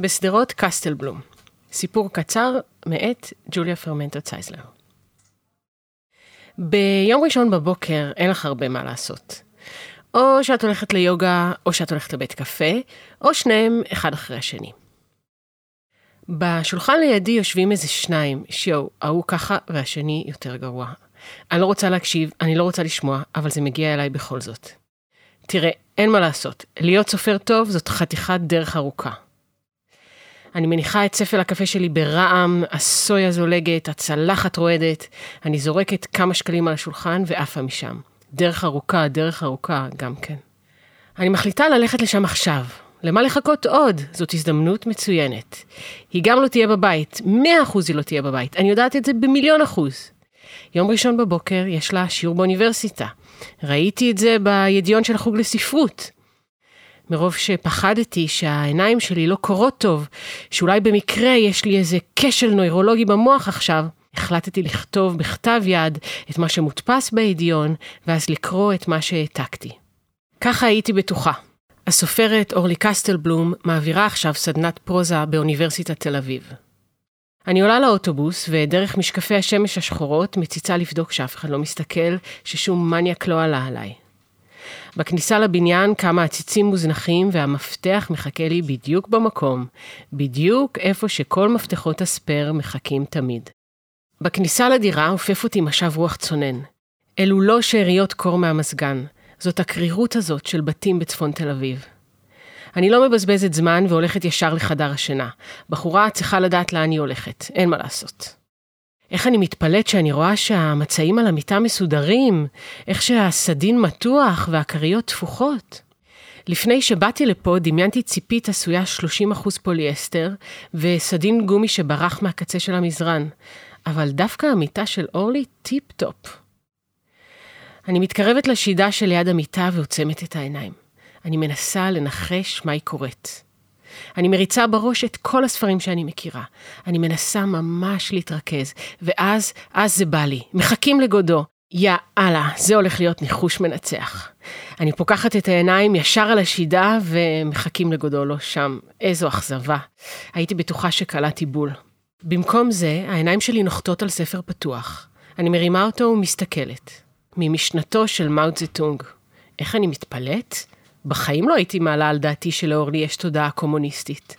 בשדרות קסטלבלום. סיפור קצר מאת ג'וליה פרמנטו צייזלר. ביום ראשון בבוקר אין לך הרבה מה לעשות. או שאת הולכת ליוגה, או שאת הולכת לבית קפה, או שניהם אחד אחרי השני. בשולחן לידי יושבים איזה שניים, שיו, ההוא ככה והשני יותר גרוע. אני לא רוצה להקשיב, אני לא רוצה לשמוע, אבל זה מגיע אליי בכל זאת. תראה, אין מה לעשות, להיות סופר טוב זאת חתיכת דרך ארוכה. אני מניחה את ספל הקפה שלי ברעם, הסויה זולגת, הצלחת רועדת, אני זורקת כמה שקלים על השולחן ועפה משם. דרך ארוכה, דרך ארוכה, גם כן. אני מחליטה ללכת לשם עכשיו. למה לחכות עוד? זאת הזדמנות מצוינת. היא גם לא תהיה בבית, מאה אחוז היא לא תהיה בבית, אני יודעת את זה במיליון אחוז. יום ראשון בבוקר יש לה שיעור באוניברסיטה. ראיתי את זה בידיון של החוג לספרות. מרוב שפחדתי שהעיניים שלי לא קורות טוב, שאולי במקרה יש לי איזה כשל נוירולוגי במוח עכשיו, החלטתי לכתוב בכתב יד את מה שמודפס בידיון, ואז לקרוא את מה שהעתקתי. ככה הייתי בטוחה. הסופרת אורלי קסטלבלום מעבירה עכשיו סדנת פרוזה באוניברסיטת תל אביב. אני עולה לאוטובוס, ודרך משקפי השמש השחורות מציצה לבדוק שאף אחד לא מסתכל, ששום מניאק לא עלה עליי. בכניסה לבניין כמה עציצים מוזנחים והמפתח מחכה לי בדיוק במקום, בדיוק איפה שכל מפתחות הספייר מחכים תמיד. בכניסה לדירה עופף אותי משב רוח צונן. אלו לא שאריות קור מהמזגן, זאת הקרירות הזאת של בתים בצפון תל אביב. אני לא מבזבזת זמן והולכת ישר לחדר השינה. בחורה צריכה לדעת לאן היא הולכת, אין מה לעשות. איך אני מתפלאת שאני רואה שהמצעים על המיטה מסודרים, איך שהסדין מתוח והכריות תפוחות. לפני שבאתי לפה דמיינתי ציפית עשויה 30% פוליאסטר וסדין גומי שברח מהקצה של המזרן, אבל דווקא המיטה של אורלי טיפ-טופ. אני מתקרבת לשידה שליד המיטה ועוצמת את העיניים. אני מנסה לנחש מה היא קוראת. אני מריצה בראש את כל הספרים שאני מכירה. אני מנסה ממש להתרכז, ואז, אז זה בא לי. מחכים לגודו. יא אללה, זה הולך להיות ניחוש מנצח. אני פוקחת את העיניים ישר על השידה ומחכים לגודו לא שם. איזו אכזבה. הייתי בטוחה שקלעתי בול. במקום זה, העיניים שלי נוחתות על ספר פתוח. אני מרימה אותו ומסתכלת. ממשנתו של מאו טונג. איך אני מתפלאת? בחיים לא הייתי מעלה על דעתי שלאורלי יש תודעה קומוניסטית.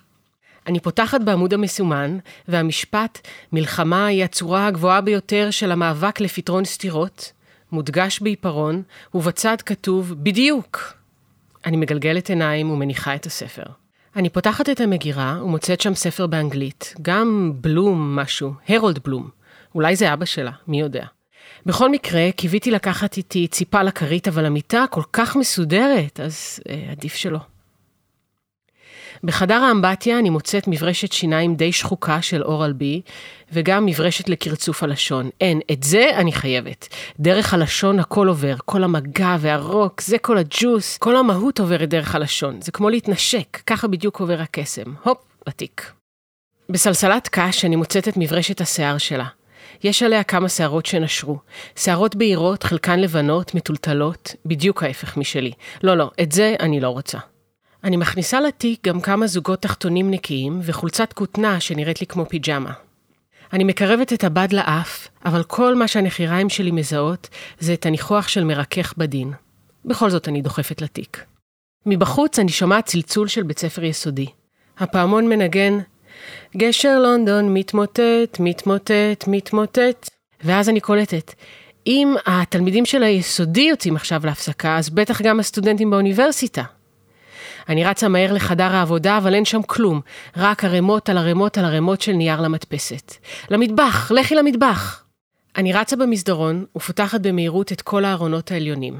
אני פותחת בעמוד המסומן, והמשפט "מלחמה היא הצורה הגבוהה ביותר של המאבק לפתרון סתירות" מודגש בעיפרון, ובצד כתוב "בדיוק". אני מגלגלת עיניים ומניחה את הספר. אני פותחת את המגירה ומוצאת שם ספר באנגלית, גם בלום משהו, הרולד בלום. אולי זה אבא שלה, מי יודע. בכל מקרה, קיוויתי לקחת איתי ציפה לכרית, אבל המיטה כל כך מסודרת, אז אה, עדיף שלא. בחדר האמבטיה אני מוצאת מברשת שיניים די שחוקה של אורל בי, וגם מברשת לקרצוף הלשון. אין, את זה אני חייבת. דרך הלשון הכל עובר, כל המגע והרוק, זה כל הג'וס, כל המהות עוברת דרך הלשון. זה כמו להתנשק, ככה בדיוק עובר הקסם. הופ, לתיק. בסלסלת קש אני מוצאת את מברשת השיער שלה. יש עליה כמה שערות שנשרו. שערות בהירות, חלקן לבנות, מטולטלות, בדיוק ההפך משלי. לא, לא, את זה אני לא רוצה. אני מכניסה לתיק גם כמה זוגות תחתונים נקיים וחולצת כותנה שנראית לי כמו פיג'מה. אני מקרבת את הבד לאף, אבל כל מה שהנחיריים שלי מזהות זה את הניחוח של מרכך בדין. בכל זאת אני דוחפת לתיק. מבחוץ אני שומעת צלצול של בית ספר יסודי. הפעמון מנגן גשר לונדון מתמוטט, מתמוטט, מתמוטט. ואז אני קולטת, אם התלמידים של היסודי יוצאים עכשיו להפסקה, אז בטח גם הסטודנטים באוניברסיטה. אני רצה מהר לחדר העבודה, אבל אין שם כלום, רק ערימות על ערימות על ערימות של נייר למדפסת. למטבח, לכי למטבח. אני רצה במסדרון ופותחת במהירות את כל הארונות העליונים.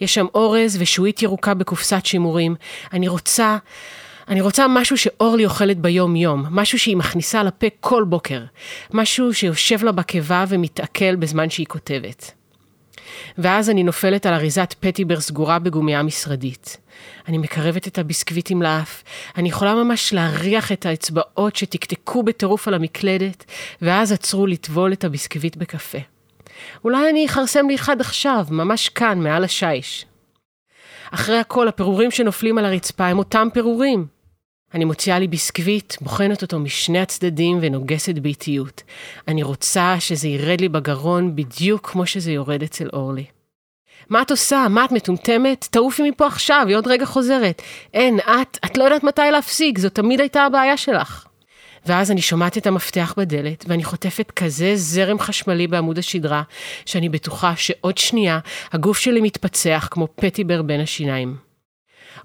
יש שם אורז ושועית ירוקה בקופסת שימורים. אני רוצה... אני רוצה משהו שאורלי אוכלת ביום-יום, משהו שהיא מכניסה לפה כל בוקר, משהו שיושב לה בקיבה ומתעכל בזמן שהיא כותבת. ואז אני נופלת על אריזת פטיבר סגורה בגומייה משרדית. אני מקרבת את הביסקוויטים לאף, אני יכולה ממש להריח את האצבעות שתקתקו בטירוף על המקלדת, ואז עצרו לטבול את הביסקוויט בקפה. אולי אני אכרסם לי אחד עכשיו, ממש כאן, מעל השיש. אחרי הכל, הפירורים שנופלים על הרצפה הם אותם פירורים. אני מוציאה לי ביסקוויט, בוחנת אותו משני הצדדים ונוגסת באיטיות. אני רוצה שזה ירד לי בגרון בדיוק כמו שזה יורד אצל אורלי. מה את עושה? מה את מטומטמת? תעופי מפה עכשיו, היא עוד רגע חוזרת. אין, את, את לא יודעת מתי להפסיק, זו תמיד הייתה הבעיה שלך. ואז אני שומעת את המפתח בדלת, ואני חוטפת כזה זרם חשמלי בעמוד השדרה, שאני בטוחה שעוד שנייה הגוף שלי מתפצח כמו פטיבר בין השיניים.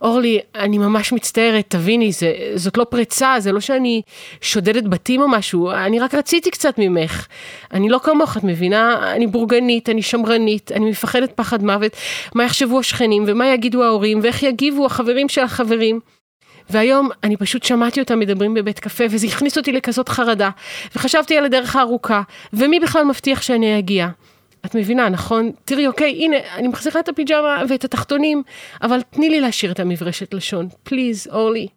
אורלי, אני ממש מצטערת, תביני, זה, זאת לא פריצה, זה לא שאני שודדת בתים או משהו, אני רק רציתי קצת ממך. אני לא כמוך, את מבינה? אני בורגנית, אני שמרנית, אני מפחדת פחד מוות, מה יחשבו השכנים, ומה יגידו ההורים, ואיך יגיבו החברים של החברים. והיום אני פשוט שמעתי אותם מדברים בבית קפה, וזה הכניס אותי לכזאת חרדה, וחשבתי על הדרך הארוכה, ומי בכלל מבטיח שאני אגיע? את מבינה, נכון? תראי, אוקיי, הנה, אני מחזירה את הפיג'מה ואת התחתונים, אבל תני לי להשאיר את המברשת לשון. פליז, אורלי.